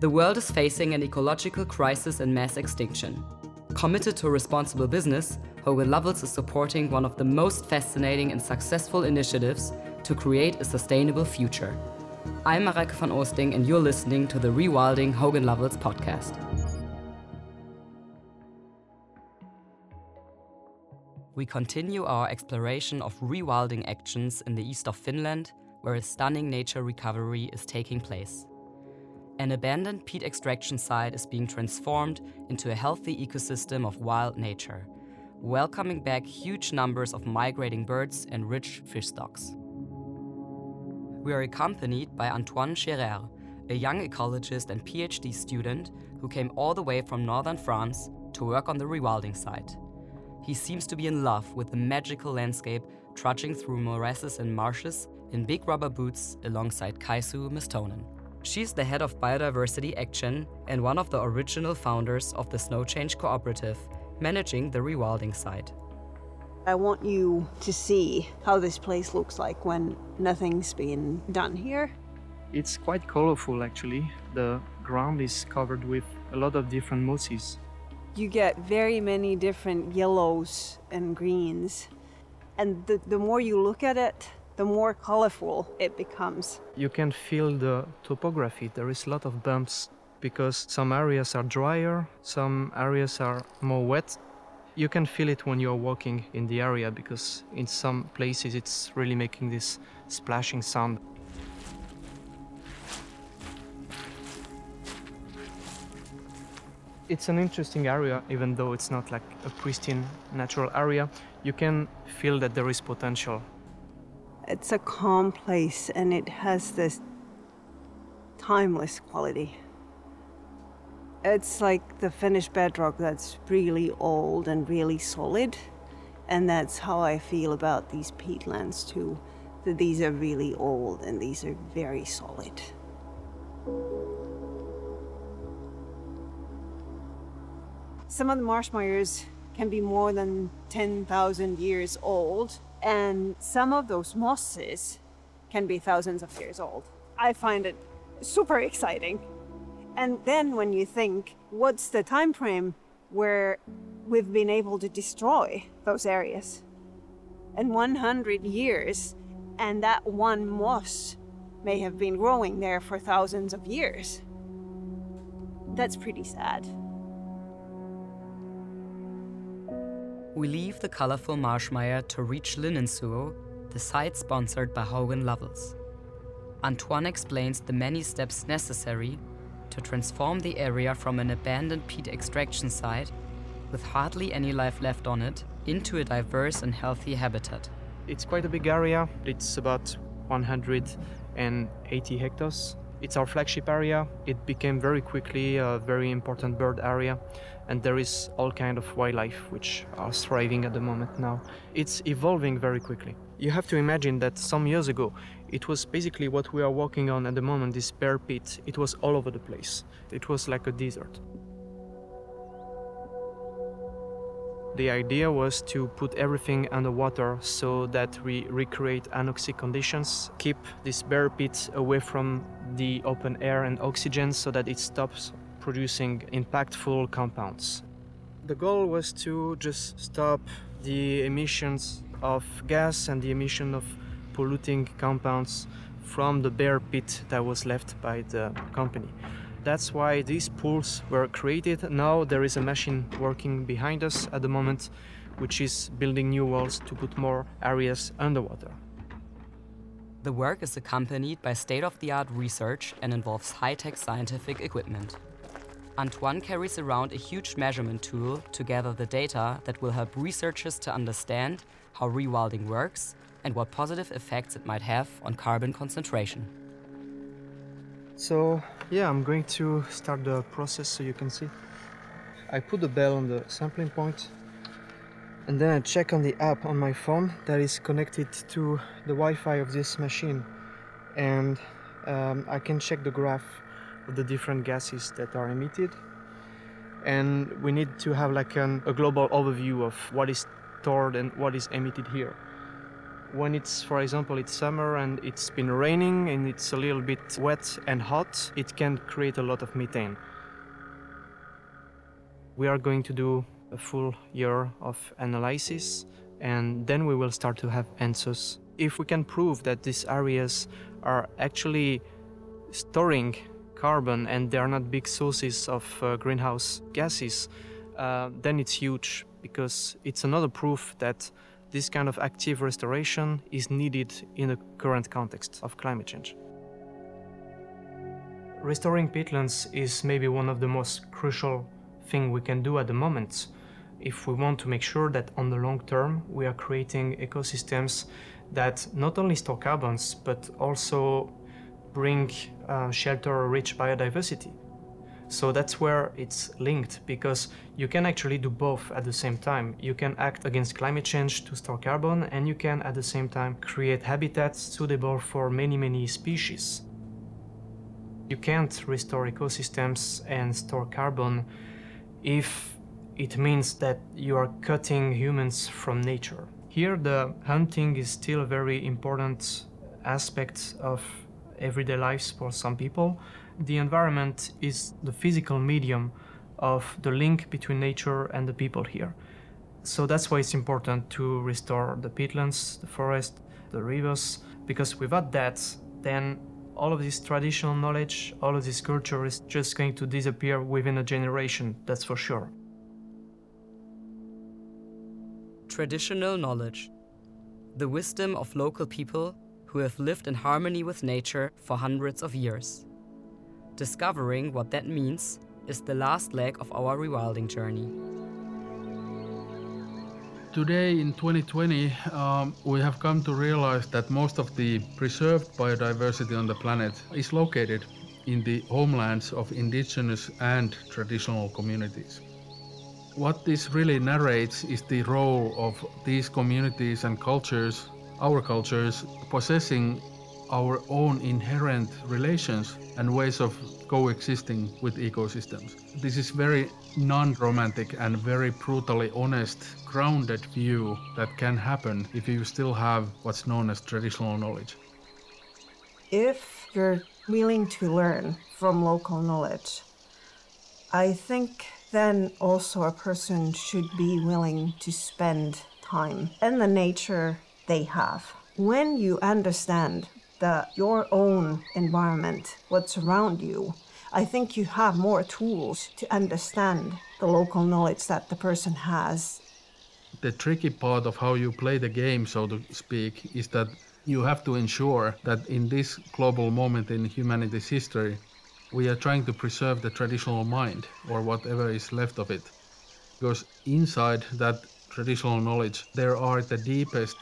The world is facing an ecological crisis and mass extinction. Committed to responsible business, Hogan Lovells is supporting one of the most fascinating and successful initiatives to create a sustainable future. I'm Mareike van Oosting, and you're listening to the Rewilding Hogan Lovells podcast. We continue our exploration of rewilding actions in the east of Finland, where a stunning nature recovery is taking place. An abandoned peat extraction site is being transformed into a healthy ecosystem of wild nature, welcoming back huge numbers of migrating birds and rich fish stocks. We are accompanied by Antoine Scherer, a young ecologist and PhD student who came all the way from northern France to work on the rewilding site. He seems to be in love with the magical landscape trudging through morasses and marshes in big rubber boots alongside Kaisu Mustonen. She's the head of Biodiversity Action and one of the original founders of the Snowchange Cooperative, managing the rewilding site. I want you to see how this place looks like when nothing's been done here. It's quite colorful actually. The ground is covered with a lot of different mosses. You get very many different yellows and greens. And the, the more you look at it, the more colorful it becomes. You can feel the topography. There is a lot of bumps because some areas are drier, some areas are more wet. You can feel it when you're walking in the area because in some places it's really making this splashing sound. It's an interesting area, even though it's not like a pristine natural area. You can feel that there is potential it's a calm place and it has this timeless quality. It's like the Finnish bedrock that's really old and really solid. And that's how I feel about these peatlands too. That these are really old and these are very solid. Some of the marsh mires can be more than 10,000 years old and some of those mosses can be thousands of years old. I find it super exciting. And then when you think, what's the time frame where we've been able to destroy those areas? And 100 years, and that one moss may have been growing there for thousands of years. That's pretty sad. We leave the colorful Marshmire to reach Linnansuo, the site sponsored by Hogan Lovells. Antoine explains the many steps necessary to transform the area from an abandoned peat extraction site, with hardly any life left on it, into a diverse and healthy habitat. It's quite a big area. It's about 180 hectares. It's our flagship area. It became very quickly a very important bird area and there is all kind of wildlife which are thriving at the moment now. It's evolving very quickly. You have to imagine that some years ago, it was basically what we are walking on at the moment, this bear pit. It was all over the place. It was like a desert. The idea was to put everything underwater so that we recreate anoxic conditions, keep this bear pit away from the open air and oxygen so that it stops producing impactful compounds. The goal was to just stop the emissions of gas and the emission of polluting compounds from the bear pit that was left by the company. That's why these pools were created. Now there is a machine working behind us at the moment, which is building new walls to put more areas underwater. The work is accompanied by state of the art research and involves high tech scientific equipment. Antoine carries around a huge measurement tool to gather the data that will help researchers to understand how rewilding works and what positive effects it might have on carbon concentration. So, yeah, I'm going to start the process so you can see. I put the bell on the sampling point and then I check on the app on my phone that is connected to the Wi Fi of this machine. And um, I can check the graph of the different gases that are emitted. And we need to have like an, a global overview of what is stored and what is emitted here when it's, for example, it's summer and it's been raining and it's a little bit wet and hot, it can create a lot of methane. We are going to do a full year of analysis and then we will start to have answers. If we can prove that these areas are actually storing carbon and they are not big sources of uh, greenhouse gases, uh, then it's huge because it's another proof that this kind of active restoration is needed in the current context of climate change. Restoring peatlands is maybe one of the most crucial thing we can do at the moment if we want to make sure that on the long term we are creating ecosystems that not only store carbons but also bring uh, shelter rich biodiversity. So that's where it's linked because you can actually do both at the same time. You can act against climate change to store carbon, and you can at the same time create habitats suitable for many, many species. You can't restore ecosystems and store carbon if it means that you are cutting humans from nature. Here, the hunting is still a very important aspect of everyday lives for some people the environment is the physical medium of the link between nature and the people here. So that's why it's important to restore the peatlands, the forest, the rivers, because without that, then all of this traditional knowledge, all of this culture is just going to disappear within a generation, that's for sure. Traditional knowledge. The wisdom of local people who have lived in harmony with nature for hundreds of years. Discovering what that means is the last leg of our rewilding journey. Today in 2020, um, we have come to realize that most of the preserved biodiversity on the planet is located in the homelands of indigenous and traditional communities. What this really narrates is the role of these communities and cultures, our cultures, possessing our own inherent relations and ways of coexisting with ecosystems. This is very non-romantic and very brutally honest, grounded view that can happen if you still have what's known as traditional knowledge. If you're willing to learn from local knowledge, I think then also a person should be willing to spend time in the nature they have. When you understand the your own environment, what's around you, I think you have more tools to understand the local knowledge that the person has. The tricky part of how you play the game, so to speak, is that you have to ensure that in this global moment in humanity's history, we are trying to preserve the traditional mind or whatever is left of it. Because inside that traditional knowledge, there are the deepest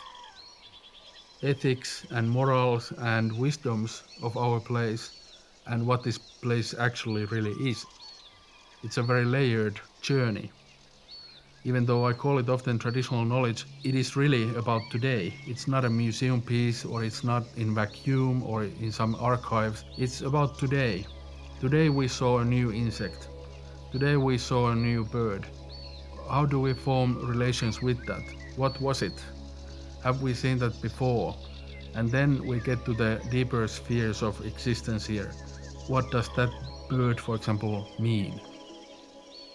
ethics and morals and wisdoms of our place and what this place actually really is. It's a very layered journey. Even though I call it often traditional knowledge, it is really about today. It's not a museum piece or it's not in vacuum or in some archives. It's about today. Today we saw a new insect. Today we saw a new bird. How do we form relations with that? What was it? Have we seen that before? And then we get to the deeper spheres of existence here. What does that bird, for example, mean?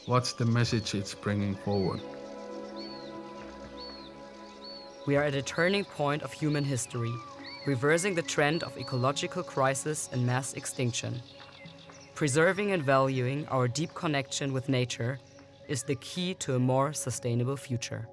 What's the message it's bringing forward? We are at a turning point of human history, reversing the trend of ecological crisis and mass extinction. Preserving and valuing our deep connection with nature is the key to a more sustainable future.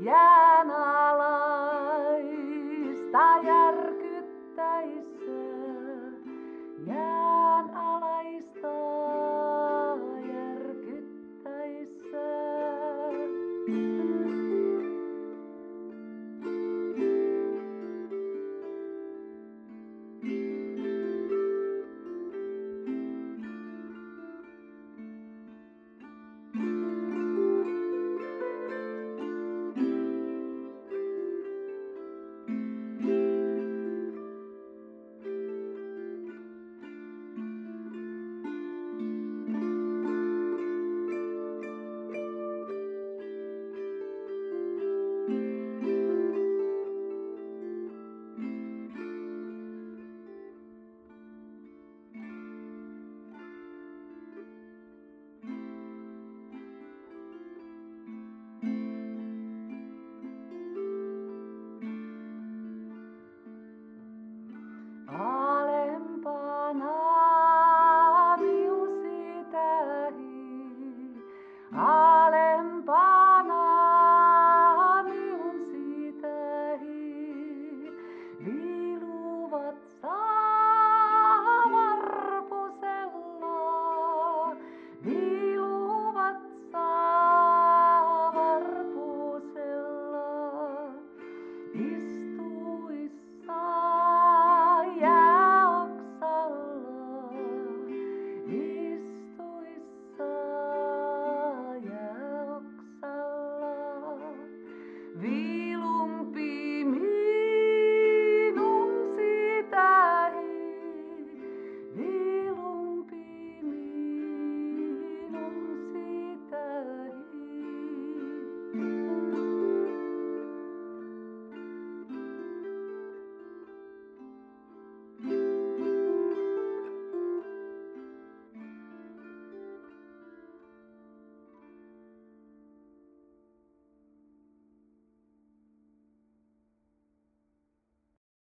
Yana.